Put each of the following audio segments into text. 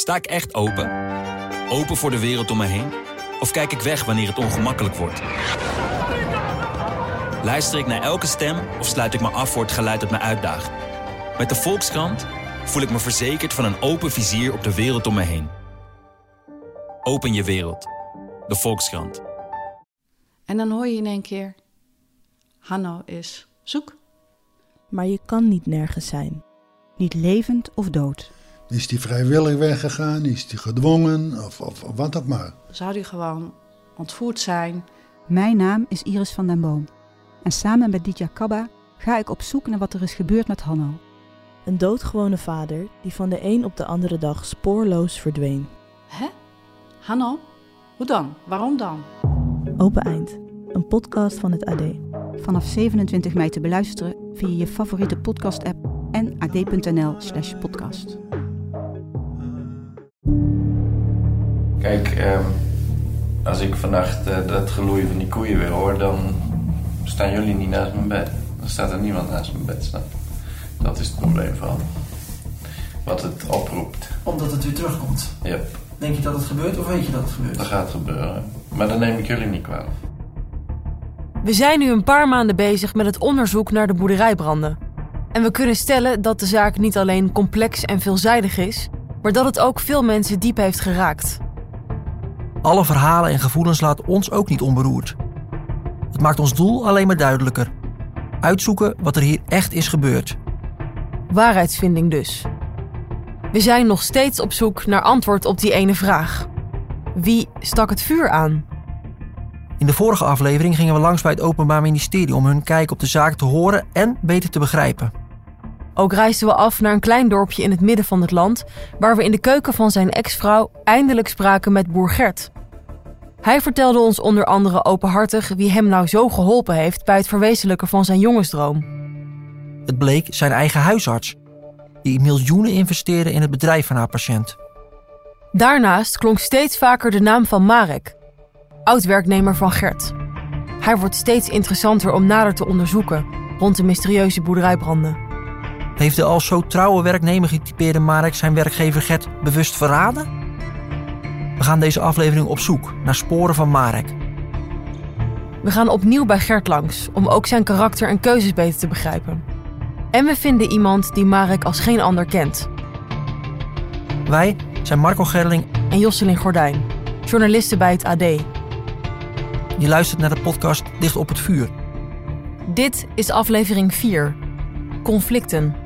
Sta ik echt open? Open voor de wereld om me heen? Of kijk ik weg wanneer het ongemakkelijk wordt? Luister ik naar elke stem of sluit ik me af voor het geluid dat me uitdaagt? Met de Volkskrant voel ik me verzekerd van een open vizier op de wereld om me heen. Open je wereld. De Volkskrant. En dan hoor je in één keer... Hanno is zoek. Maar je kan niet nergens zijn. Niet levend of dood. Is die vrijwillig weggegaan? Is die gedwongen? Of, of, of wat ook maar. Zou die gewoon ontvoerd zijn? Mijn naam is Iris van den Boom. En samen met Ditya Kabba ga ik op zoek naar wat er is gebeurd met Hanno. Een doodgewone vader die van de een op de andere dag spoorloos verdween. Hè? Hanno? Hoe dan? Waarom dan? Open Eind, een podcast van het AD. Vanaf 27 mei te beluisteren via je favoriete podcast-app en ad.nl/slash Kijk, ehm, als ik vannacht eh, dat geloei van die koeien weer hoor, dan staan jullie niet naast mijn bed. Dan staat er niemand naast mijn bed. Dat is het probleem van wat het oproept. Omdat het weer terugkomt. Yep, Denk je dat het gebeurt of weet je dat het gebeurt? dat gaat gebeuren. Maar dan neem ik jullie niet kwalijk. We zijn nu een paar maanden bezig met het onderzoek naar de boerderijbranden. En we kunnen stellen dat de zaak niet alleen complex en veelzijdig is, maar dat het ook veel mensen diep heeft geraakt. Alle verhalen en gevoelens laten ons ook niet onberoerd. Het maakt ons doel alleen maar duidelijker. Uitzoeken wat er hier echt is gebeurd. Waarheidsvinding dus. We zijn nog steeds op zoek naar antwoord op die ene vraag. Wie stak het vuur aan? In de vorige aflevering gingen we langs bij het Openbaar Ministerie om hun kijk op de zaak te horen en beter te begrijpen. Ook reisden we af naar een klein dorpje in het midden van het land, waar we in de keuken van zijn ex-vrouw eindelijk spraken met boer Gert. Hij vertelde ons onder andere openhartig wie hem nou zo geholpen heeft bij het verwezenlijken van zijn jongensdroom. Het bleek zijn eigen huisarts, die miljoenen investeerde in het bedrijf van haar patiënt. Daarnaast klonk steeds vaker de naam van Marek, oud-werknemer van Gert. Hij wordt steeds interessanter om nader te onderzoeken rond de mysterieuze boerderijbranden. Heeft de als zo trouwe werknemer getypeerde Marek zijn werkgever Gert bewust verraden? We gaan deze aflevering op zoek naar sporen van Marek. We gaan opnieuw bij Gert langs om ook zijn karakter en keuzes beter te begrijpen. En we vinden iemand die Marek als geen ander kent. Wij zijn Marco Gerling. En Josselin Gordijn, journalisten bij het AD. Je luistert naar de podcast Dicht op het Vuur. Dit is aflevering 4. Conflicten.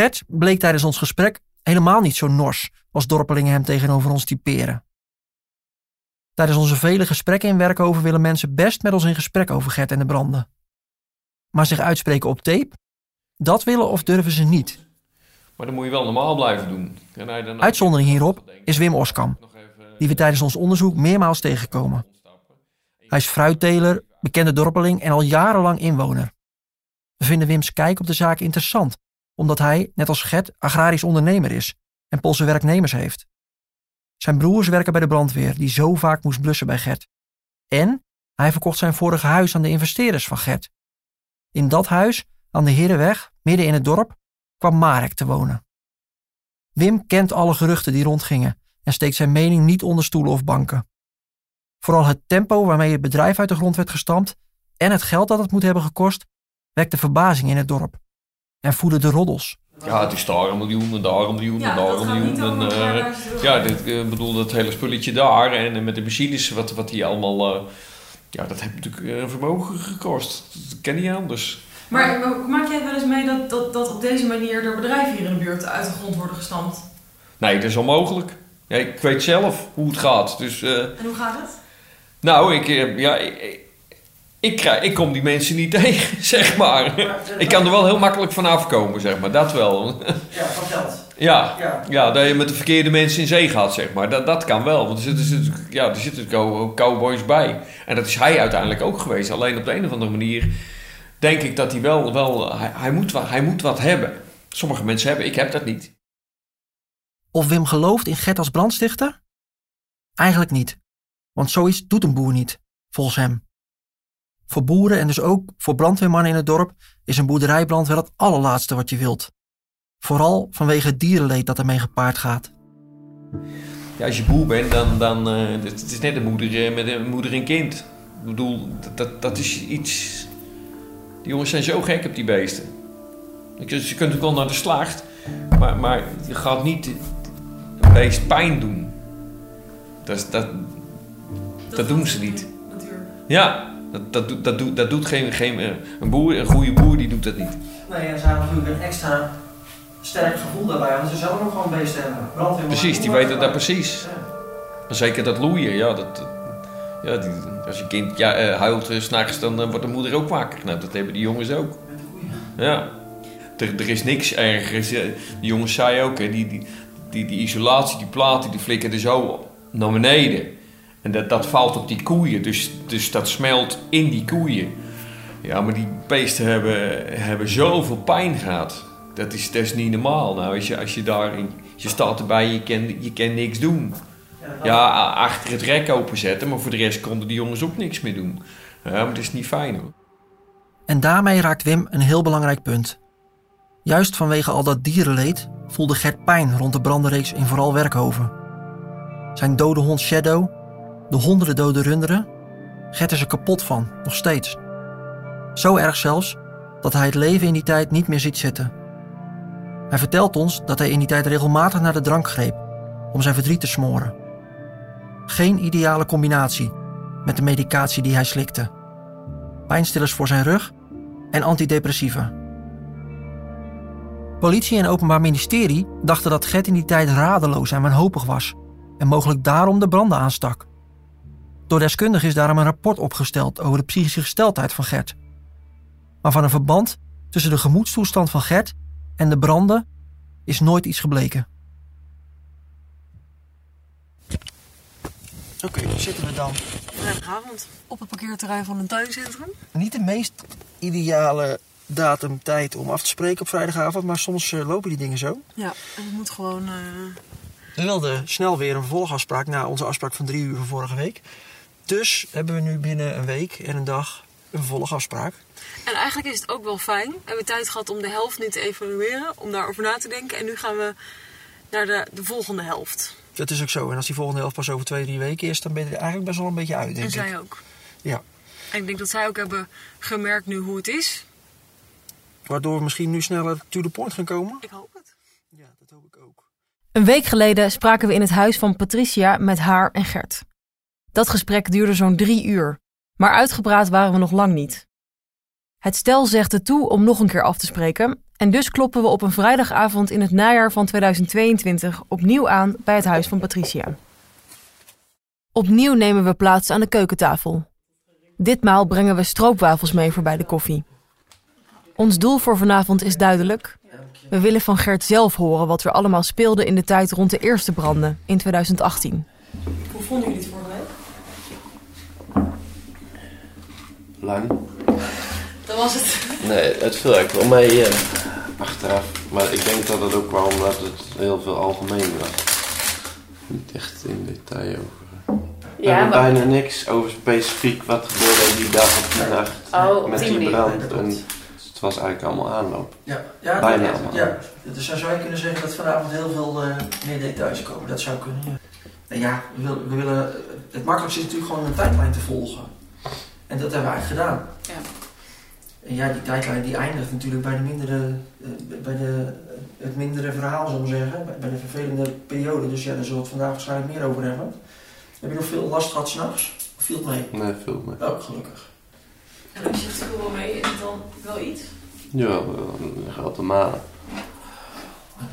Gert bleek tijdens ons gesprek helemaal niet zo nors als dorpelingen hem tegenover ons typeren. Tijdens onze vele gesprekken in Werkover willen mensen best met ons in gesprek over Gert en de branden. Maar zich uitspreken op tape, dat willen of durven ze niet. Maar dan moet je wel normaal blijven doen. Uitzondering hierop is Wim Oskam, die we tijdens ons onderzoek meermaals tegenkomen. Hij is fruitteler, bekende dorpeling en al jarenlang inwoner. We vinden Wims kijk op de zaak interessant, omdat hij, net als Gert, agrarisch ondernemer is en Poolse werknemers heeft. Zijn broers werken bij de brandweer, die zo vaak moest blussen bij Gert. En hij verkocht zijn vorige huis aan de investeerders van Gert. In dat huis, aan de Herenweg, midden in het dorp, kwam Marek te wonen. Wim kent alle geruchten die rondgingen en steekt zijn mening niet onder stoelen of banken. Vooral het tempo waarmee het bedrijf uit de grond werd gestampt en het geld dat het moet hebben gekost, wekte verbazing in het dorp en voedde de roddels. Ja, het is daar een miljoen en daar een miljoen en daar een miljoen. En, eh, ja, dit, ik bedoel, dat hele spulletje daar en, en met de machines, wat, wat die allemaal... eh, ja, dat heeft natuurlijk eh, een vermogen gekost. Dat ken je anders. Maar maak jij wel eens mee dat, dat, dat op deze manier er bedrijven hier in de buurt uit de grond worden gestampt? Nee, dat is onmogelijk. Ja, ik weet zelf hoe het gaat. Dus, eh, En hoe gaat het? nou, ik, eh, ja, ik, ik, krijg, ik kom die mensen niet tegen, zeg maar. Ik kan er wel heel makkelijk van afkomen, zeg maar. Dat wel. Ja, van geld. Ja, Ja. ja, dat je met de verkeerde mensen in zee gaat, zeg maar. Dat, dat kan wel, want er zitten, zitten- ja, er zitten cow- cowboys bij. En dat is hij uiteindelijk ook geweest. Alleen op de een of andere manier denk ik dat hij wel... wel hij, hij, moet, wat, hij moet wat hebben. Sommige mensen hebben, ik heb dat niet. Of Wim gelooft in Gert als brandstichter? Eigenlijk niet. Want zoiets doet een boer niet, volgens hem. Voor boeren en dus ook voor brandweermannen in het dorp is een boerderijbrand wel het allerlaatste wat je wilt. Vooral vanwege het dierenleed dat ermee gepaard gaat. Ja, als je boer bent, dan, dan uh, het is net een moeder uh, met een moeder en kind. Ik bedoel, dat, dat, dat is iets... Die jongens zijn zo gek op die beesten. Je kunt ook wel naar de slacht, maar, maar je gaat niet een beest pijn doen. Dat, dat, dat, doen ze niet. Ja, dat, dat, dat, dat, doet, dat doet geen, geen... Een boer, een goede boer, die doet dat niet. Nee, en ze hebben natuurlijk een extra sterk gevoel daarbij, want ze zelf ook gewoon beesten hebben. Brandweer precies, die weten dat precies. Ja. Zeker dat loeien, ja, dat, ja die, als je kind ja, uh, huilt uh, s'nachts, dan uh, wordt de moeder ook wakker. Nou, dat hebben die jongens ook. Ja. Er, er is niks ergers. De jongens zei ook, hè, die, die, die, die isolatie, die platen, die flikkeren zo naar beneden. En dat, dat valt op die koeien, dus, dus dat smelt in die koeien. Ja, maar die beesten hebben, hebben zoveel pijn gehad. Dat is, dat niet normaal. Nou, als je, als je daarin, je staat erbij, je kan, je kan niks doen. Ja, achter het rek openzetten, maar voor de rest konden die jongens ook niks meer doen. Ja, maar dat is niet fijn hoor. En daarmee raakt Wim een heel belangrijk punt. Juist vanwege al dat dierenleed voelde Gert pijn rond de brandenreeks in vooral Werkhoven. Zijn dode hond Shadow, de honderden dode runderen, Gert is er kapot van, nog steeds. Zo erg zelfs dat hij het leven in die tijd niet meer ziet zitten. Hij vertelt ons dat hij in die tijd regelmatig naar de drank greep om zijn verdriet te smoren. Geen ideale combinatie met de medicatie die hij slikte. Pijnstillers voor zijn rug en antidepressiva. Politie en Openbaar Ministerie dachten dat Gert in die tijd radeloos en wanhopig was en mogelijk daarom de branden aanstak. Door deskundigen is daarom een rapport opgesteld over de psychische gesteldheid van Gert. Maar van een verband tussen de gemoedstoestand van Gert en de branden is nooit iets gebleken. Oké, okay, zitten we dan? Vrijdagavond op het parkeerterrein van een tuincentrum. Niet de meest ideale datum, tijd om af te spreken op vrijdagavond, maar soms uh, lopen die dingen zo. Ja, en het moet gewoon. Uh... We wilden snel weer een vervolgafspraak na onze afspraak van drie uur van vorige week. Dus hebben we nu binnen een week en een dag een vervolgafspraak. En eigenlijk is het ook wel fijn. We hebben tijd gehad om de helft nu te evalueren, om daarover na te denken. En nu gaan we naar de, de volgende helft. Dat is ook zo. En als die volgende helft pas over twee, drie weken is, dan ben je er eigenlijk best wel een beetje uit, denk en ik. En zij ook. Ja. En ik denk dat zij ook hebben gemerkt nu hoe het is. Waardoor we misschien nu sneller to the point gaan komen? Ik hoop het. Ja, dat hoop ik ook. Een week geleden spraken we in het huis van Patricia met haar en Gert. Dat gesprek duurde zo'n drie uur, maar uitgepraat waren we nog lang niet. Het stel zegde toe om nog een keer af te spreken en dus kloppen we op een vrijdagavond in het najaar van 2022 opnieuw aan bij het huis van Patricia. Opnieuw nemen we plaats aan de keukentafel. Ditmaal brengen we stroopwafels mee voor bij de koffie. Ons doel voor vanavond is duidelijk. We willen van Gert zelf horen wat er allemaal speelde in de tijd rond de eerste branden in 2018. Hoe vonden jullie het vorige week? Lang. Dat was het. Nee, het viel eigenlijk wel mee uh, achteraf. Maar ik denk dat het ook kwam omdat het heel veel algemeen was. Niet echt in detail over. We Ja, hebben maar- bijna niks over specifiek wat gebeurde die dag of die nacht Oh, met die brand. Dat En het was eigenlijk allemaal aanloop. Ja, ja, Bijna dat- allemaal. ja. Dus dan zou je kunnen zeggen dat vanavond heel veel eh, meer details komen. Dat zou kunnen, ja. En ja, we we willen, het makkelijkste is natuurlijk gewoon een tijdlijn te volgen. En dat hebben we eigenlijk gedaan. Ja. En ja, die tijdlijn die eindigt natuurlijk bij, de mindere, eh, bij de, het mindere verhaal, zullen we zeggen. Bij, bij de vervelende periode. Dus ja, daar zullen we het vandaag waarschijnlijk meer over hebben. Heb je nog veel last gehad s'nachts? Of viel het mee? Nee, veel meer. Ook gelukkig. En als je het veel wel mee, is het dan wel iets? Ja, liggen altijd malen.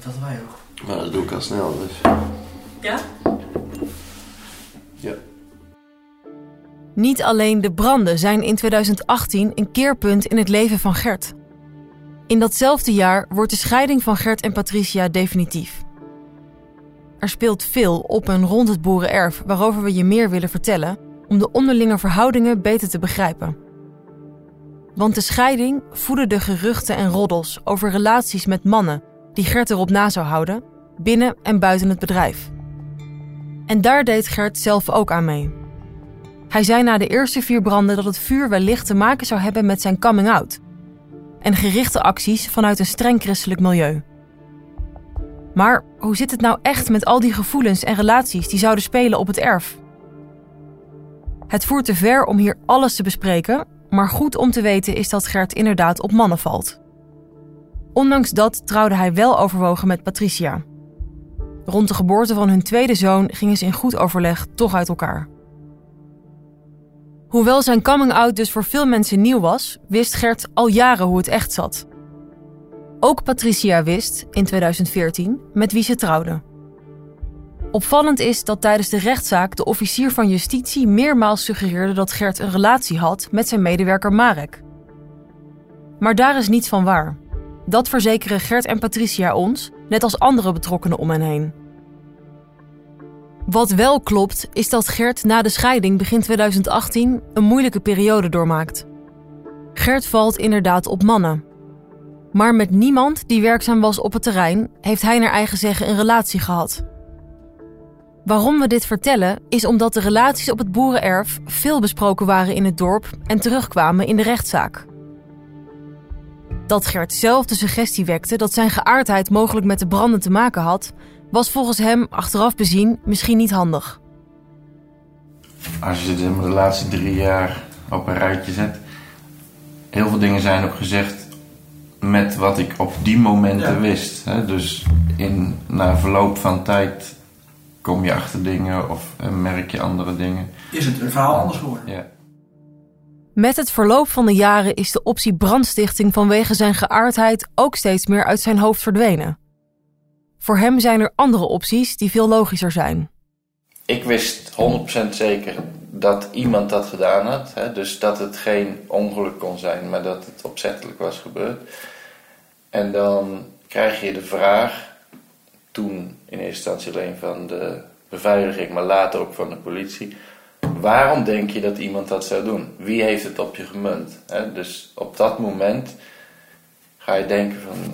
Dat wij ook. Maar dat doe ik al snel, dus. Ja? Ja. Niet alleen de branden zijn in 2018 een keerpunt in het leven van Gert. In datzelfde jaar wordt de scheiding van Gert en Patricia definitief. Er speelt veel op en rond het boerenerf waarover we je meer willen vertellen om de onderlinge verhoudingen beter te begrijpen. Want de scheiding voedde de geruchten en roddels over relaties met mannen die Gert erop na zou houden, binnen en buiten het bedrijf. En daar deed Gert zelf ook aan mee. Hij zei na de eerste vier branden dat het vuur wellicht te maken zou hebben met zijn coming out. En gerichte acties vanuit een streng christelijk milieu. Maar hoe zit het nou echt met al die gevoelens en relaties die zouden spelen op het erf? Het voert te ver om hier alles te bespreken, maar goed om te weten is dat Gert inderdaad op mannen valt. Ondanks dat trouwde hij wel overwogen met Patricia. Rond de geboorte van hun tweede zoon gingen ze in goed overleg toch uit elkaar. Hoewel zijn coming-out dus voor veel mensen nieuw was, wist Gert al jaren hoe het echt zat. Ook Patricia wist, in 2014, met wie ze trouwde. Opvallend is dat tijdens de rechtszaak de officier van justitie meermaals suggereerde dat Gert een relatie had met zijn medewerker Marek. Maar daar is niets van waar. Dat verzekeren Gert en Patricia ons, net als andere betrokkenen om hen heen. Wat wel klopt, is dat Gert na de scheiding begin 2018 een moeilijke periode doormaakt. Gert valt inderdaad op mannen. Maar met niemand die werkzaam was op het terrein heeft hij naar eigen zeggen een relatie gehad. Waarom we dit vertellen is omdat de relaties op het boerenerf veel besproken waren in het dorp en terugkwamen in de rechtszaak. Dat Gert zelf de suggestie wekte dat zijn geaardheid mogelijk met de branden te maken had, was volgens hem achteraf bezien misschien niet handig. Als je de laatste drie jaar op een rijtje zet, heel veel dingen zijn ook gezegd met wat ik op die momenten wist. Hè? Dus in, na verloop van tijd kom je achter dingen of eh, merk je andere dingen. Is het een verhaal anders geworden? Ja. Met het verloop van de jaren is de optie brandstichting vanwege zijn geaardheid ook steeds meer uit zijn hoofd verdwenen. Voor hem zijn er andere opties die veel logischer zijn. Ik wist 100% zeker dat iemand dat gedaan had. Hè? Dus dat het geen ongeluk kon zijn, maar dat het opzettelijk was gebeurd. En dan krijg je de vraag, toen in eerste instantie alleen van de beveiliging, maar later ook van de politie. Waarom denk je dat iemand dat zou doen? Wie heeft het op je gemunt? Hè? Dus op dat moment ga je denken van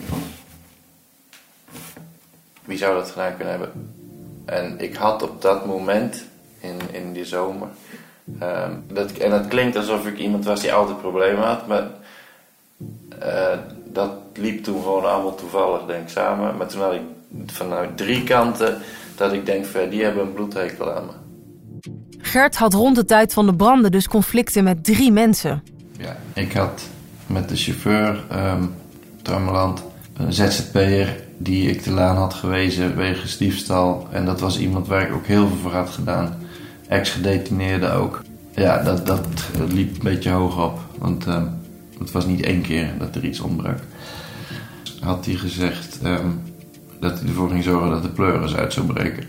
wie zou dat gedaan kunnen hebben? En ik had op dat moment, in, in die zomer, ehm, dat, en dat klinkt alsof ik iemand was die altijd problemen had, maar uh, dat liep toen gewoon allemaal toevallig, denk ik, samen. Maar toen had ik vanuit drie kanten dat ik denk, van, die hebben een bloedhekel aan me. Gert had rond de tijd van de branden dus conflicten met drie mensen. Ja, ik had met de chauffeur, um, Trummeland, een ZZP'er die ik de laan had gewezen wegens diefstal. En dat was iemand waar ik ook heel veel voor had gedaan. Ex-gedetineerde ook. Ja, dat, dat liep een beetje hoog op. Want uh, het was niet één keer dat er iets ontbrak. Had hij gezegd uh, dat hij ervoor ging zorgen dat de pleuris uit zou breken.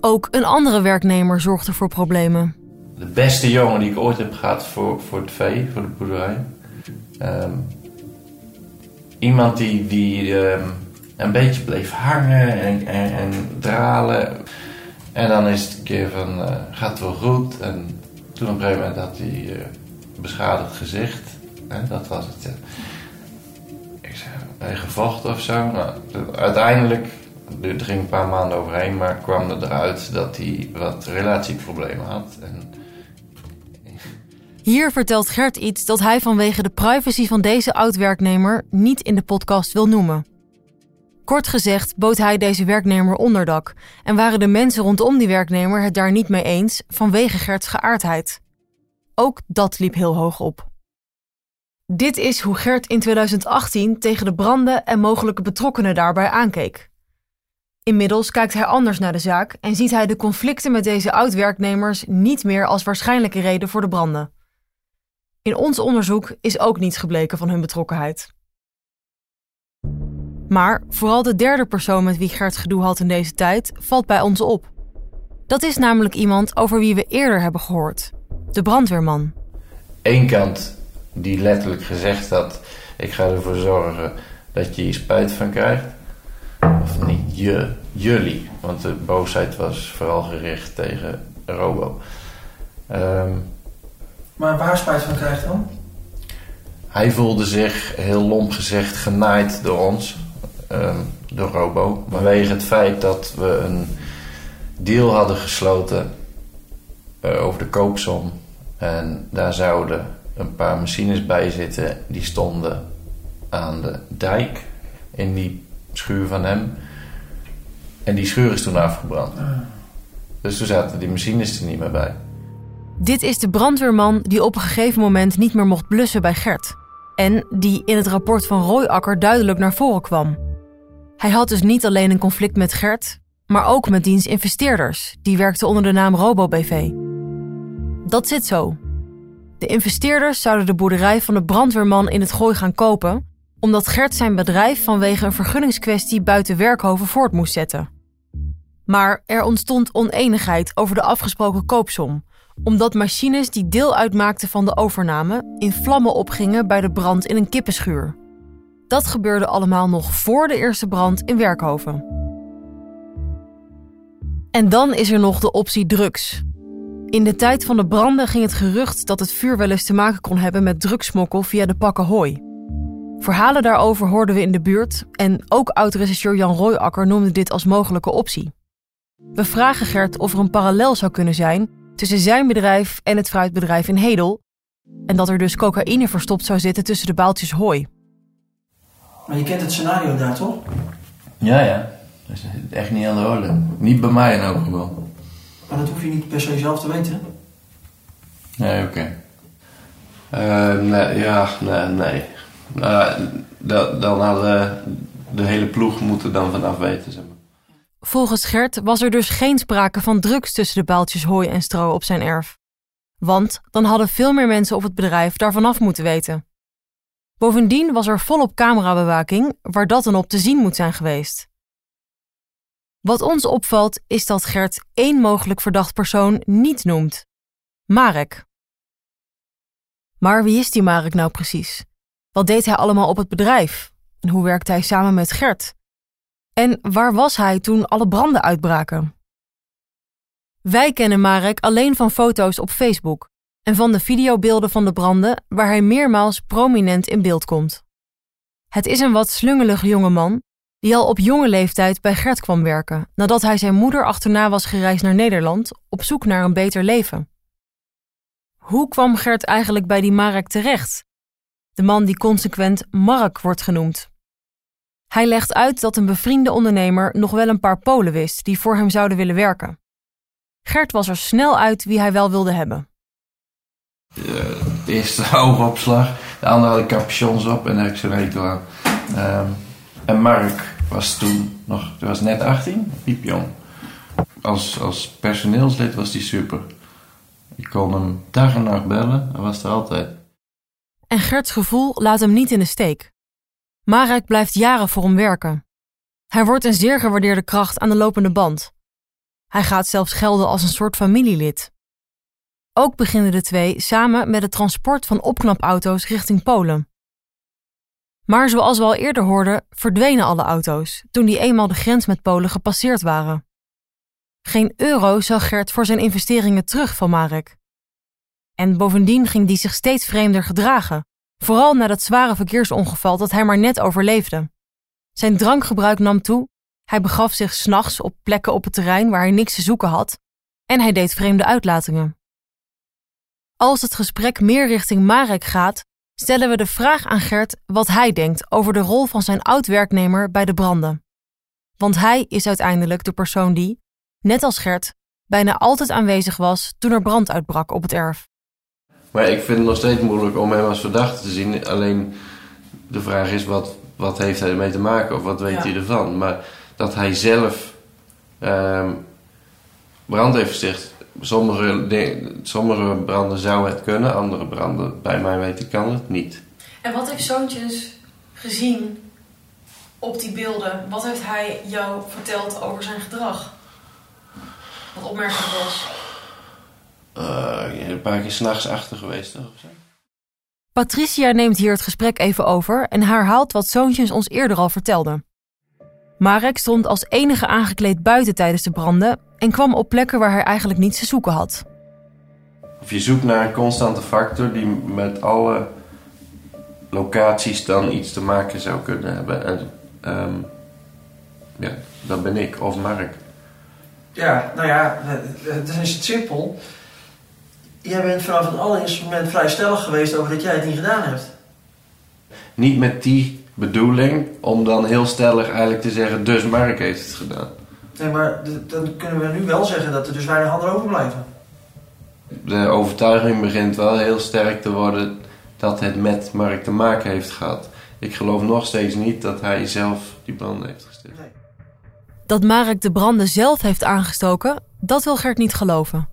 Ook een andere werknemer zorgde voor problemen. De beste jongen die ik ooit heb gehad voor, voor het vee, voor de boerderij. Um, iemand die, die um, een beetje bleef hangen en, en, en, dralen. En dan is het een keer van, uh, gaat wel goed? En toen op een gegeven moment had hij uh, beschadigd gezicht. En dat was het. Ik zei, gevochten of zo? Nou, uiteindelijk, er ging een paar maanden overheen, maar kwam er eruit dat hij wat relatieproblemen had. En, hier vertelt Gert iets dat hij vanwege de privacy van deze oud-werknemer niet in de podcast wil noemen. Kort gezegd bood hij deze werknemer onderdak en waren de mensen rondom die werknemer het daar niet mee eens vanwege Gerts geaardheid. Ook dat liep heel hoog op. Dit is hoe Gert in 2018 tegen de branden en mogelijke betrokkenen daarbij aankeek. Inmiddels kijkt hij anders naar de zaak en ziet hij de conflicten met deze oud-werknemers niet meer als waarschijnlijke reden voor de branden. In ons onderzoek is ook niets gebleken van hun betrokkenheid. Maar vooral de derde persoon met wie Gert gedoe had in deze tijd valt bij ons op. Dat is namelijk iemand over wie we eerder hebben gehoord: de brandweerman. Eén kant die letterlijk gezegd had: Ik ga ervoor zorgen dat je hier spijt van krijgt. Of niet je, jullie. Want de boosheid was vooral gericht tegen Robo. Um, maar waar spijt van krijgt dan? Hij voelde zich, heel lomp gezegd, genaaid door ons. Um, door Robo. Vanwege het feit dat we een deal hadden gesloten eh, over de koopsom. En daar zouden een paar machines bij zitten. Die stonden aan de dijk in die schuur van hem. En die schuur is toen afgebrand. Dus toen zaten die machines er niet meer bij. Dit is de brandweerman die op een gegeven moment niet meer mocht blussen bij Gert. En die in het rapport van Royakker duidelijk naar voren kwam. Hij had dus niet alleen een conflict met Gert, maar ook met diens investeerders, die werkten onder de naam RoboBV. Dat zit zo. De investeerders zouden de boerderij van de brandweerman in het gooi gaan kopen, omdat Gert zijn bedrijf vanwege een vergunningskwestie buiten Werkhoven voort moest zetten. Maar er ontstond oneenigheid over de afgesproken koopsom, omdat machines die deel uitmaakten van de overname in vlammen opgingen bij de brand in een kippenschuur. Dat gebeurde allemaal nog voor de eerste brand in Werkhoven. En dan is er nog de optie drugs. In de tijd van de branden ging het gerucht dat het vuur wel eens te maken kon hebben met drugsmokkel via de pakken hooi. Verhalen daarover hoorden we in de buurt en ook oud-regisseur Jan Royakker noemde dit als mogelijke optie. We vragen Gert of er een parallel zou kunnen zijn tussen zijn bedrijf en het fruitbedrijf in Hedel. En dat er dus cocaïne verstopt zou zitten tussen de baaltjes hooi. Maar je kent het scenario daar toch? Ja, ja. Dat is echt niet aan de orde. Niet bij mij in elk geval. Maar dat hoef je niet per se zelf te weten. Nee, oké. Eh, nee, ja, nee, nee. Da- dan hadden de hele ploeg moeten dan vanaf weten, zeg maar. Volgens Gert was er dus geen sprake van drugs tussen de baaltjes hooi en stro op zijn erf. Want dan hadden veel meer mensen op het bedrijf daarvan af moeten weten. Bovendien was er volop camerabewaking waar dat dan op te zien moet zijn geweest. Wat ons opvalt is dat Gert één mogelijk verdacht persoon niet noemt: Marek. Maar wie is die Marek nou precies? Wat deed hij allemaal op het bedrijf? En hoe werkte hij samen met Gert? En waar was hij toen alle branden uitbraken? Wij kennen Marek alleen van foto's op Facebook en van de videobeelden van de branden waar hij meermaals prominent in beeld komt. Het is een wat slungelige jonge man die al op jonge leeftijd bij Gert kwam werken nadat hij zijn moeder achterna was gereisd naar Nederland op zoek naar een beter leven. Hoe kwam Gert eigenlijk bij die Marek terecht? De man die consequent Mark wordt genoemd. Hij legt uit dat een bevriende ondernemer nog wel een paar Polen wist die voor hem zouden willen werken. Gert was er snel uit wie hij wel wilde hebben. De eerste oogopslag, de andere had ik capuchons op en heb ik zo'n hekel aan. Ehm, en Mark was toen nog, hij was net 18, piepjong. Als, als personeelslid was hij super. Ik kon hem dag en nacht bellen, hij was er altijd. En Gerts gevoel laat hem niet in de steek. Marek blijft jaren voor hem werken. Hij wordt een zeer gewaardeerde kracht aan de lopende band. Hij gaat zelfs gelden als een soort familielid. Ook beginnen de twee samen met het transport van opknapauto's richting Polen. Maar zoals we al eerder hoorden, verdwenen alle auto's toen die eenmaal de grens met Polen gepasseerd waren. Geen euro zag Gert voor zijn investeringen terug van Marek. En bovendien ging die zich steeds vreemder gedragen, vooral na dat zware verkeersongeval dat hij maar net overleefde. Zijn drankgebruik nam toe, hij begaf zich s'nachts op plekken op het terrein waar hij niks te zoeken had en hij deed vreemde uitlatingen. Als het gesprek meer richting Marek gaat, stellen we de vraag aan Gert wat hij denkt over de rol van zijn oud-werknemer bij de branden. Want hij is uiteindelijk de persoon die, net als Gert, bijna altijd aanwezig was toen er brand uitbrak op het erf. Maar ik vind het nog steeds moeilijk om hem als verdachte te zien. Alleen de vraag is, wat, wat heeft hij ermee te maken of wat weet Ja. hij ervan? Maar dat hij zelf ehm, brand heeft gesticht. Sommige, de- sommige branden zou het kunnen, andere branden, bij mij weten, kan het niet. En wat heeft Zoontjes gezien op die beelden? Wat heeft hij jou verteld over zijn gedrag? Wat opmerkelijk was. Eh, een paar keer s'nachts achter geweest, toch? of zo? Patricia neemt hier het gesprek even over en herhaalt wat Zoontjes ons eerder al vertelde. Marek stond als enige aangekleed buiten tijdens de branden en kwam op plekken waar hij eigenlijk niets te zoeken had. Of je zoekt naar een constante factor die met alle locaties dan iets te maken zou kunnen hebben. En ehm, ja, dat ben ik of Mark. Ja, nou ja, het is het simpel. Jij bent vanaf het allereerste moment vrij stellig geweest over dat jij het niet gedaan hebt. Niet met die bedoeling om dan heel stellig eigenlijk te zeggen, dus Mark heeft het gedaan. Nee, maar dan kunnen we nu wel zeggen dat er dus weinig anderen overblijven. De overtuiging begint wel heel sterk te worden dat het met Mark te maken heeft gehad. Ik geloof nog steeds niet dat hij zelf die brand heeft gesticht. Dat Marek de branden zelf heeft aangestoken, dat wil Gert niet geloven.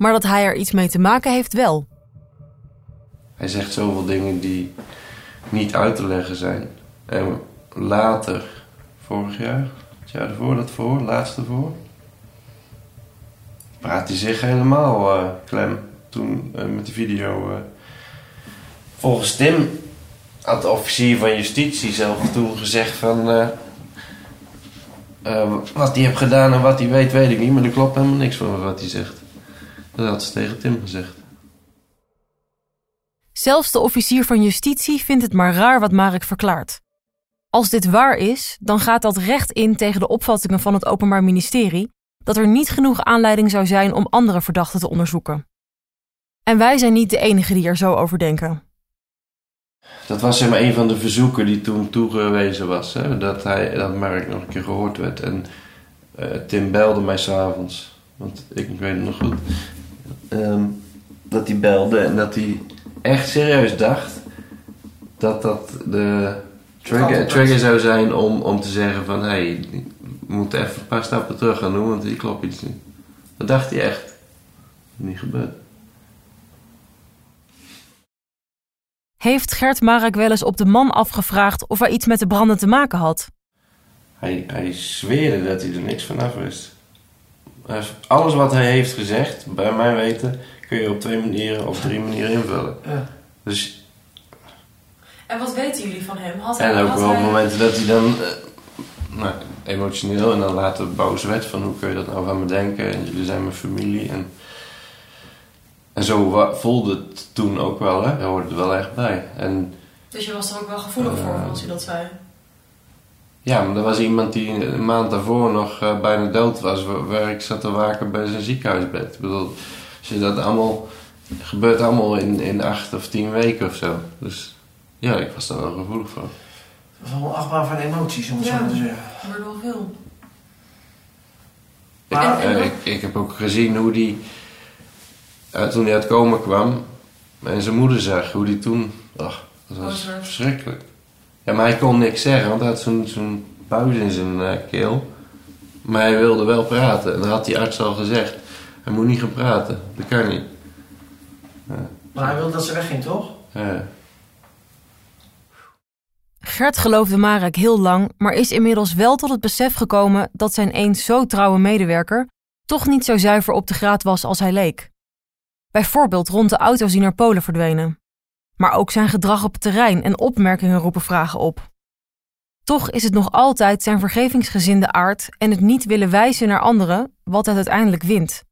Maar dat hij er iets mee te maken heeft wel. Hij zegt zoveel dingen die niet uit te leggen zijn. En later, vorig jaar, het jaar ervoor, dat voor, laatste voor, praat hij zich helemaal eh, klem. Toen eh, met de video. eh. volgens Tim had de officier van justitie zelf toen gezegd van. wat hij heeft gedaan en wat hij weet, weet ik niet, maar er klopt helemaal niks van wat hij zegt. Dat had ze tegen Tim gezegd. Zelfs de officier van justitie vindt het maar raar wat Marek verklaart. Als dit waar is, dan gaat dat recht in tegen de opvattingen van het Openbaar Ministerie dat er niet genoeg aanleiding zou zijn om andere verdachten te onderzoeken. En wij zijn niet de enigen die er zo over denken. Dat was zeg maar een van de verzoeken die toen toegewezen was. Hè? Dat, hij, dat Mark nog een keer gehoord werd. En eh, Tim belde mij s'avonds. Want ik weet het nog goed. Ehm, dat hij belde en dat hij echt serieus dacht dat dat de trigger, trigger zou zijn om, om te zeggen van... Hé, hey, we moeten even een paar stappen terug gaan doen, want hier klopt iets niet. Dat dacht hij echt. Niet gebeurd. Heeft Gert Marek wel eens op de man afgevraagd of hij iets met de branden te maken had? Hij, hij zweerde dat hij er niks van af wist. Hij- Alles wat hij heeft gezegd, bij mijn weten, kun je op twee manieren of drie manieren invullen. Ja. Dus, En wat weten jullie van hem? Had hij, en ook had wel op hij- momenten dat hij dan eh, nou, emotioneel en dan later boos werd van hoe kun je dat nou van me denken en jullie zijn mijn familie. En, en zo voelde het toen ook wel, hè? hij hoorde er wel echt bij. En Dus je was er ook wel gevoelig voor Eh, als hij dat zei. Ja, maar er was iemand die een maand daarvoor nog eh, bijna dood was, waar, waar ik zat te waken bij zijn ziekenhuisbed. Ik bedoel, als je dat allemaal, gebeurt allemaal in, in acht of tien weken of zo. Dus ja, ik was daar wel gevoelig voor. Dat is wel een achtbaan van emoties, om het Ja. zo maar te zeggen. Er gebeurde wel veel. Ik, Maar- eh, ik, ik heb ook gezien hoe die, eh, toen hij uit coma kwam en zijn moeder zag, hoe die toen, ach, dat was werd. verschrikkelijk. Ja, maar hij kon niks zeggen, want hij had zo'n zo'n buis in zijn eh, keel. Maar hij wilde wel praten. En dan had die arts al gezegd, hij moet niet gaan praten. Dat kan niet. Ja. Maar hij wilde dat ze wegging, toch? Ja. Gert geloofde Marek heel lang, maar is inmiddels wel tot het besef gekomen dat zijn eens zo trouwe medewerker toch niet zo zuiver op de graad was als hij leek. Bijvoorbeeld rond de auto's die naar Polen verdwenen. Maar ook zijn gedrag op het terrein en opmerkingen roepen vragen op. Toch is het nog altijd zijn vergevingsgezinde aard en het niet willen wijzen naar anderen wat het uiteindelijk wint.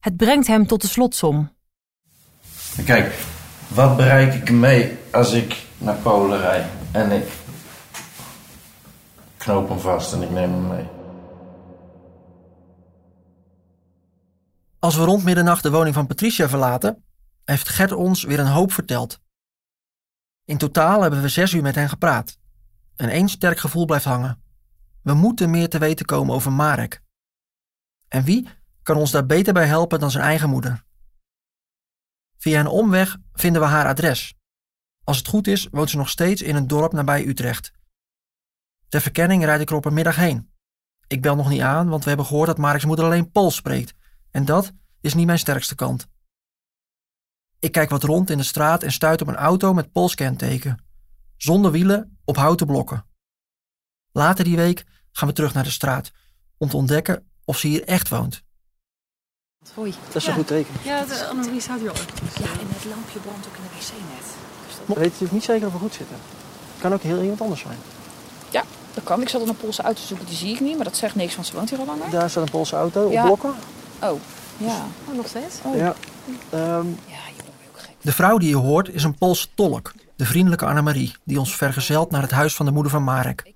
Het brengt hem tot de slotsom. Kijk, wat bereik ik ermee als ik naar Polen rijd en ik knoop hem vast en ik neem hem mee? Als we rond middernacht de woning van Patricia verlaten, heeft Gert ons weer een hoop verteld. In totaal hebben we zes uur met hen gepraat. En één sterk gevoel blijft hangen. We moeten meer te weten komen over Marek. En wie kan ons daar beter bij helpen dan zijn eigen moeder? Via een omweg vinden we haar adres. Als het goed is, woont ze nog steeds in een dorp nabij Utrecht. Ter verkenning rijd ik er op een middag heen. Ik bel nog niet aan, want we hebben gehoord dat Marek's moeder alleen Pools spreekt. En dat is niet mijn sterkste kant. Ik kijk wat rond in de straat en stuit op een auto met Pools kenteken. Zonder wielen op houten blokken. Later die week gaan we terug naar de straat om te ontdekken of ze hier echt woont. Hoi. Dat is een goed teken. Ja, de Annemarie staat hier al. Ja, en het lampje brandt ook in de wc net. Dus dat... We weten natuurlijk niet zeker of we goed zitten. Het kan ook heel iemand anders zijn. Ja, dat kan. Ik zat op een Poolse auto te zoeken, die zie ik niet. Maar dat zegt niks, want ze woont hier al langer. Daar staat een Poolse auto op Ja. blokken. Oh, ja. Oh, nog steeds? Oh. Ja. ehm, de vrouw die je hoort is een Poolse tolk, de vriendelijke Annemarie, die ons vergezelt naar het huis van de moeder van Marek.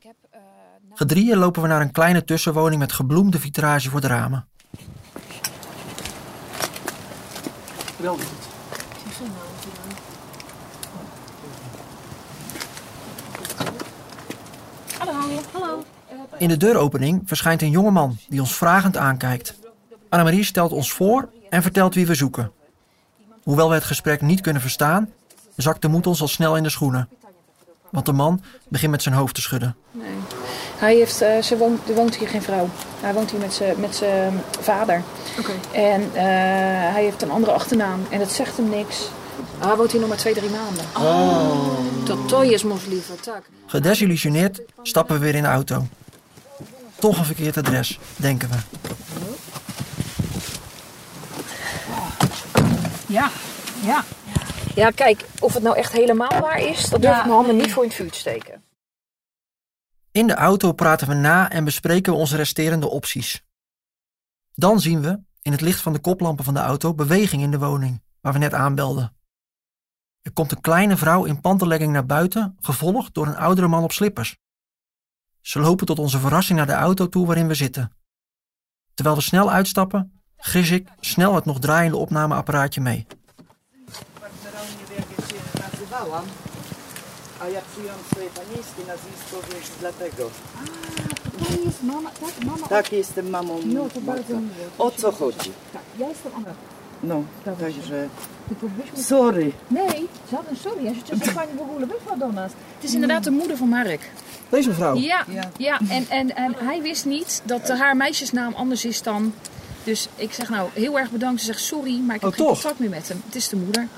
Gedrieën lopen we naar een kleine tussenwoning met gebloemde vitrage voor de ramen. bel niet. Hallo, hallo. In de deuropening verschijnt een jongeman die ons vragend aankijkt. Annemarie stelt ons voor en vertelt wie we zoeken. Hoewel we het gesprek niet kunnen verstaan, zakt de moed ons al snel in de schoenen. Want de man begint met zijn hoofd te schudden. Nee. Hij heeft, eh, ze woont, er woont hier geen vrouw. Hij woont hier met zijn met zijn vader. Oké. En eh, hij heeft een andere achternaam. En dat zegt hem niks. Hij woont hier nog maar twee, drie maanden. Oh. Dat toy is mos liever, tak. Gedesillusioneerd stappen we weer in de auto. Toch een verkeerd adres, denken we. Ja, ja. Ja, kijk, of het nou echt helemaal waar is, dat durf Ja, ik mijn handen niet voor in het vuur te steken. In de auto praten we na en bespreken we onze resterende opties. Dan zien we, in het licht van de koplampen van de auto, beweging in de woning waar we net aanbelden. Er komt een kleine vrouw in pantenlegging naar buiten, gevolgd door een oudere man op slippers. Ze lopen tot onze verrassing naar de auto toe waarin we zitten. Terwijl we snel uitstappen, gris ik snel het nog draaiende opnameapparaatje mee. a ja przyjąłem swoje panieńskie nazwisko, więc dlatego. To jest mama, tak? Mama. Tak, jestem mamą. No, to bardzo miłe. O co chodzi? Tak, ja jestem Anna. No, także... Sorry. Nee, żaden sorry. Ja życzę, że pani w ogóle weszła do nas. Het is inderdaad de moeder van Mark. Deze mevrouw? Ja, ja. En, en, en hij wist niet dat haar meisjesnaam anders is dan... Dus ik zeg nou heel erg bedankt. Ze zegt sorry, maar ik heb Oh, geen toch? contact meer met hem. Het is de moeder.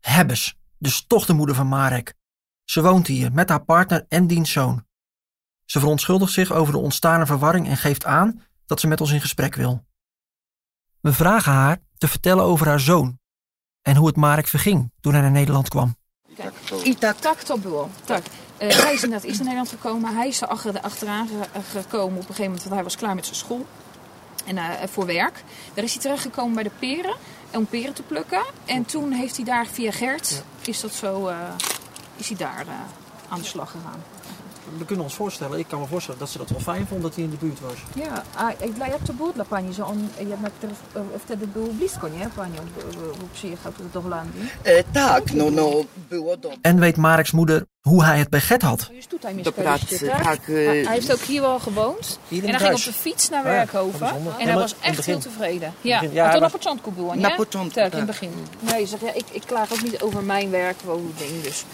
Hebbes, dus toch de moeder van Marek. Ze woont hier met haar partner en diens zoon. Ze verontschuldigt zich over de ontstane verwarring en geeft aan dat ze met ons in gesprek wil. We vragen haar te vertellen over haar zoon en hoe het Marek verging toen hij naar Nederland kwam. Tak. Eh, hij is inderdaad eerst naar Nederland gekomen. Hij is er achter, achteraan ge- gekomen op een gegeven moment, want hij was klaar met zijn school. En eh, voor werk. Daar is hij terechtgekomen bij de peren. Om peren te plukken. En toen heeft hij daar via Gert, is dat zo, eh, is hij daar eh, aan de slag gegaan. We kunnen ons voorstellen, ik kan me voorstellen dat ze dat wel fijn vond dat hij in de buurt was. Ja, a jak, jak to było dla pani, że on jednak teraz, e, wtedy był blisko, nie? Panią, bo przyjechał tutaj do Holandii. E, tak, no, no, było dobrze. En weet Mareks moeder hoe hij het bij Get had. Tak? tak. Hij heeft ook hier wel gewoond. Hier in en het hij ging op de fiets naar Ah ja, Werkhoven. en Ja, hij was het echt heel tevreden. Ja. Ja, ja toen op? Na początku, Tak, in het begin. Nee, je zegt, ja, ik, ik klaag ook niet over mijn werkwoning, dus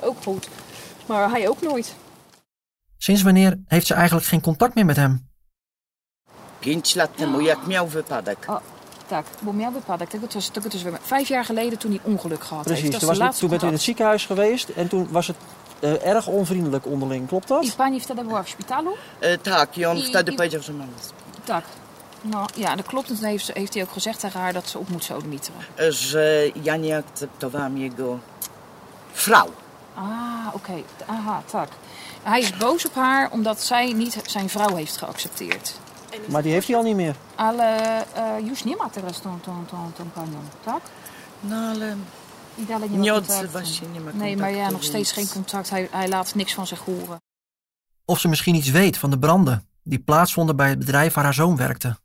ook goed. Maar hij ook nooit. Sinds wanneer heeft ze eigenlijk geen contact meer met hem? Pięć lat temu, jak miał wypadek. O, tak, bo miał wypadek. Tego tego vijf jaar geleden toen hij ongeluk gehad heeft. Precies, Dat toen, was het, toen bent u in het ziekenhuis geweest en toen was het eh, erg onvriendelijk onderling, klopt dat? I pani wtedy była w szpitalu? E, tak, i on I- wtedy i- powiedział, że mam Tak. Nou ja, dat klopt. En toen heeft, heeft hij ook gezegd tegen haar dat ze op moet sodemieteren. e, że ja nie akceptowałam jego vrouw. Ah, oké. Aha, tak. Hij is boos op haar omdat zij niet zijn vrouw heeft geaccepteerd. Maar die heeft hij al niet meer. Ale uh, już nie ma teraz tą, tą, tą, tą panią, tak? No ale I dalej nie ma nie contactu. odzywa się, nie ma Nee, maar ja, nog steeds geen contact. Hij, hij laat niks van zich horen. Of ze misschien iets weet van de branden die plaatsvonden bij het bedrijf waar haar zoon werkte.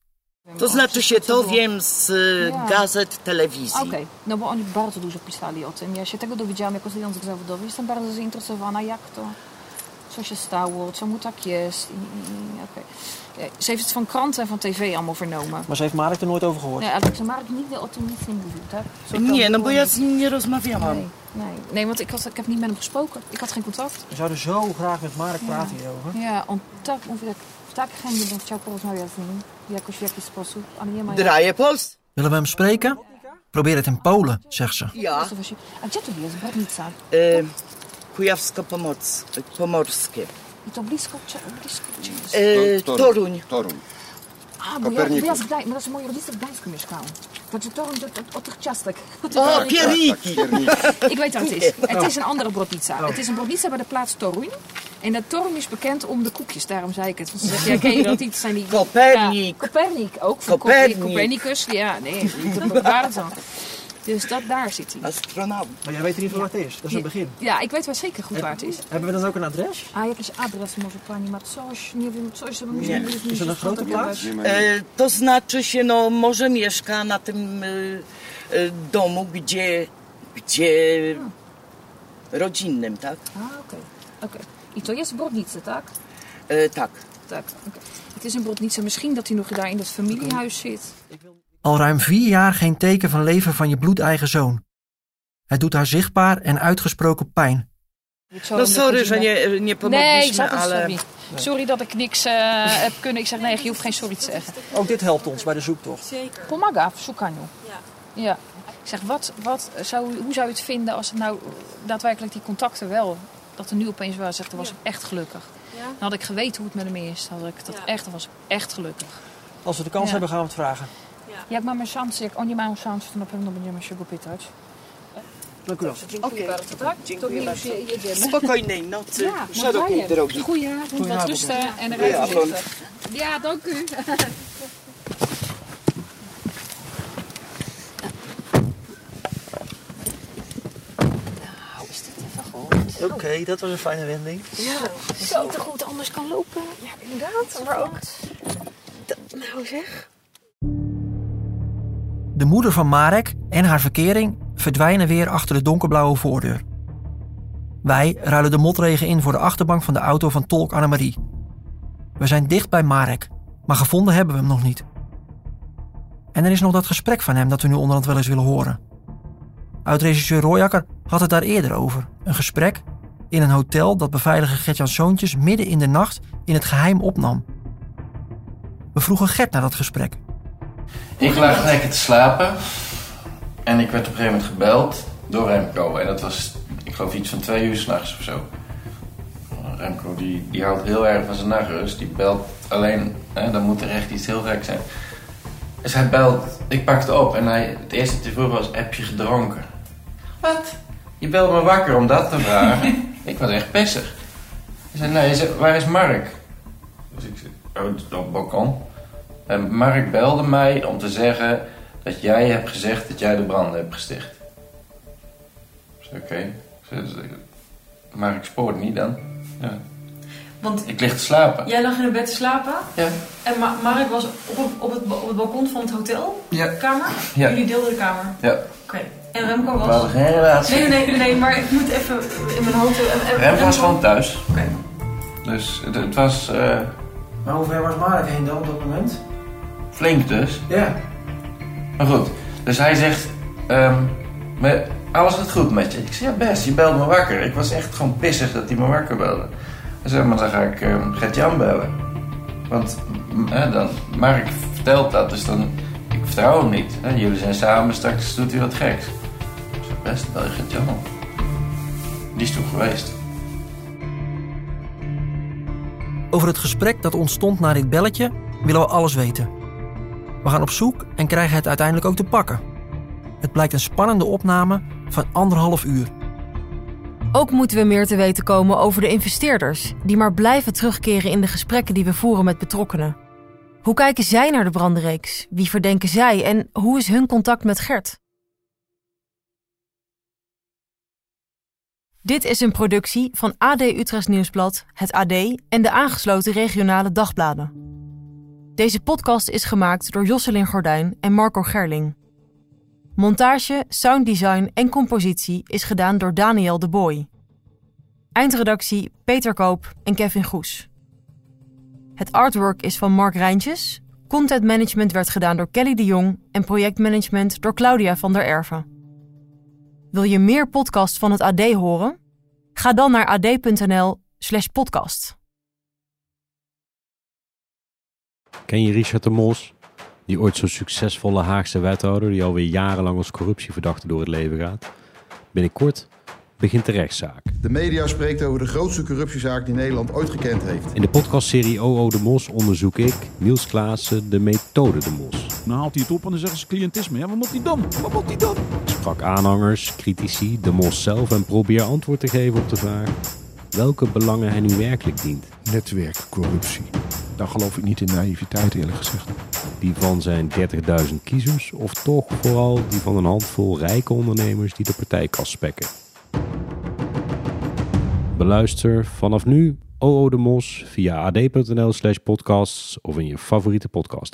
To znaczy się, to wiem z gazet, telewizji. Okej, no bo oni bardzo dużo pisali o tym. Ja się tego dowiedziałam jako związek zawodowy. Jestem bardzo zainteresowana, jak to, co się stało, co mu tak jest. I, i, okej. Ja, Ze heeft het van kranten en van tv allemaal vernomen. Maar ze heeft Marek er nooit over gehoord. Nee, ale Mark nigdy o tym nic nie mówił, tak? Zo Nie, kan no het bo ja gewoon z nim nie rozmawiałam. Nee, nee. nee want ik, had, ik heb niet met hem gesproken. Ik had geen contact. We zouden zo graag met Marek praten hierover. Ja, on tak mówię, tak, w tak chętnie bym chciał porozmawiać z nim. Jakoś w jakiś sposób, ale nie ma... Draaien Pols? Willen we hem spreken? Probeer het in Polen, zegt ze. Ja. A gdzie to jest? Barnica. Kujawsko-Pomorskie. I to blisko, cze- blisko jest. E, Toruń. Toruń. A, bo ja, Kopernikus. ja z Gdań, no znaczy moi rodzice w Gdańsku mieszkają. Znaczy to od, od, od tych ciastek. O, pierniki. Ik weet wat het is. Het is een andere Brodnica. Het is een Brodnica bij de plaats Toruń. En dat Toruń is bekend om de koekjes, daarom zei ik het. Want ze zeggen, ja, ken je dat niet? Het zijn die... Copernic. Ja, Copernic, ook. Van Copernic. Copernicus, ja, nee, dat waren het dan. Dus dat, daar zit hij. Astronaut. Maar jij weet in ieder geval waar het is. Dat is het begin. Ja, ik weet wel zeker goed waar het is. Hebben we dan ook een adres? A jakieś adres może pani ma coś, nie wiem, coś, żeby Nie. myśmy Is er een grote plaats? E, to znaczy się, no może mieszka na tym e, e, domu, gdzie, gdzie rodzinnym, tak? A, oké. Oké. I to jest w Brodnicy, tak? E, tak. Tak, oké. Het is in Brodnice. Misschien dat hij nog daar in dat familiehuis zit. Al ruim vier jaar geen teken van leven van je bloedeigen zoon. Het doet haar zichtbaar en uitgesproken pijn. No sorry, że nie, nie Nee, ik pomogliśmy, zat het ale... sorry. Sorry dat ik niks eh, heb kunnen. Ik zeg nee, je hoeft geen sorry te zeggen. Ook dit helpt ons bij de zoektocht. Zeker. Pomaga szukaniu. Ja. Ja. Ik zeg, wat, wat zou, hoe zou je het vinden als het nou daadwerkelijk die contacten wel... Dat er nu opeens was, zegt, dan was ik echt gelukkig. Dan had ik geweten hoe het met hem is. Dan had ik dat echt, dan was ik echt gelukkig. Als we de kans Ja. hebben, gaan we het vragen. Jak mamy szansę, jak oni mają szansę, to na pewno będziemy się go pytać. Wel. Oké, bardzo, tak? To mi już je- jedziemy. Spokojnej nocy, Ja, szerokiej nawzajem. drogi. Een Goedenavond. rijden Ja, dank u. Nou, is dit even goed. Oké, dat was een fijne wending. Ja, zo te goed anders kan lopen. Ja, inderdaad. Maar ook... Nou zeg. De moeder van Marek en haar verkering verdwijnen weer achter de donkerblauwe voordeur. Wij ruilen de motregen in voor de achterbank van de auto van tolk Annemarie. We zijn dicht bij Marek, maar gevonden hebben we hem nog niet. En er is nog dat gesprek van hem dat we nu onderhand wel eens willen horen. Oud-regisseur Royakker had het daar eerder over. Een gesprek in een hotel dat beveiliger Gertjan Zoontjes midden in de nacht in het geheim opnam. We vroegen Gert naar dat gesprek. Ik lag lekker te slapen. En ik werd op een gegeven moment gebeld door Remco. En dat was, ik geloof, iets van twee uur s'nachts of zo. Remco die, die houdt heel erg van zijn nachtrust. Die belt alleen, hè, dan moet er echt iets heel gek zijn. Dus hij belt, ik pakte op en hij, het eerste dat hij vroeg was, heb je gedronken? Wat? Je belt me wakker om dat te vragen? ik was echt pissig. Hij zei, nee, hij zei, waar is Mark? Dus ik zei, oh, op het balkon. En Mark belde mij om te zeggen dat jij hebt gezegd dat jij de branden hebt gesticht. Ik oké. Ik zei, dus, eh, Mark spoort niet dan. Ja. Want Ik lig te slapen. jij lag in het bed te slapen. Ja. En Ma- Mark was op, het- op, het, op het balkon van het hotel. Ja. Kamer. Ja. Jullie deelden de kamer. Ja. Oké. En Remco was... We hadden geen relatie. Nee, nee, nee, nee, maar ik moet even in mijn hoofd... En, en- Rem was Remco- gewoon thuis. Oké. Dus het, het was eh, Maar hoe ver was Mark heen dan op dat moment? Flink dus. Ja. Maar goed, dus hij zegt, ehm, maar alles gaat goed met je? Ik zei, ja best, je belde me wakker. Ik was echt gewoon pissig dat hij me wakker belde. Hij zei, maar dan ga ik um, Gert-Jan bellen. Want dan, Mark vertelt dat, dus dan, ik vertrouw hem niet. Hè. Jullie zijn samen, straks doet hij wat geks. Ik zei, best, bel je Gert-Jan op. Die is toen geweest. Over het gesprek dat ontstond na dit belletje willen we alles weten. We gaan op zoek en krijgen het uiteindelijk ook te pakken. Het blijkt een spannende opname van anderhalf uur. Ook moeten we meer te weten komen over de investeerders, die maar blijven terugkeren in de gesprekken die we voeren met betrokkenen. Hoe kijken zij naar de brandreeks? Wie verdenken zij en hoe is hun contact met Gert? Dit is een productie van AD Utrecht Nieuwsblad, het AD en de aangesloten regionale dagbladen. Deze podcast is gemaakt door Josselin Gordijn en Marco Gerling. Montage, sounddesign en compositie is gedaan door Daniel de Boy. Eindredactie Peter Koop en Kevin Goes. Het artwork is van Mark Rijntjes. Content management werd gedaan door Kelly de Jong en projectmanagement door Claudia van der Erven. Wil je meer podcasts van het AD horen? Ga dan naar ad.nl/slash Ken je Richard de Mos? Die ooit zo'n succesvolle Haagse wethouder die alweer jarenlang als corruptieverdachte door het leven gaat. Binnenkort begint de rechtszaak. De media spreekt over de grootste corruptiezaak die Nederland ooit gekend heeft. In de podcastserie OO de Mos onderzoek ik, Niels Klaassen, de methode de Mos. Dan haalt hij het op en dan zeggen ze cliëntisme. Ja, wat moet hij dan? Wat moet hij dan? Ik sprak aanhangers, critici, de Mos zelf en probeer antwoord te geven op de vraag welke belangen hij nu werkelijk dient. Netwerkcorruptie. Dan geloof ik niet in naïviteit eerlijk gezegd. Die van zijn 30.000 kiezers of toch vooral die van een handvol rijke ondernemers die de partijkas spekken? Beluister vanaf nu OO de Mos via ad.nl slash podcasts of in je favoriete podcast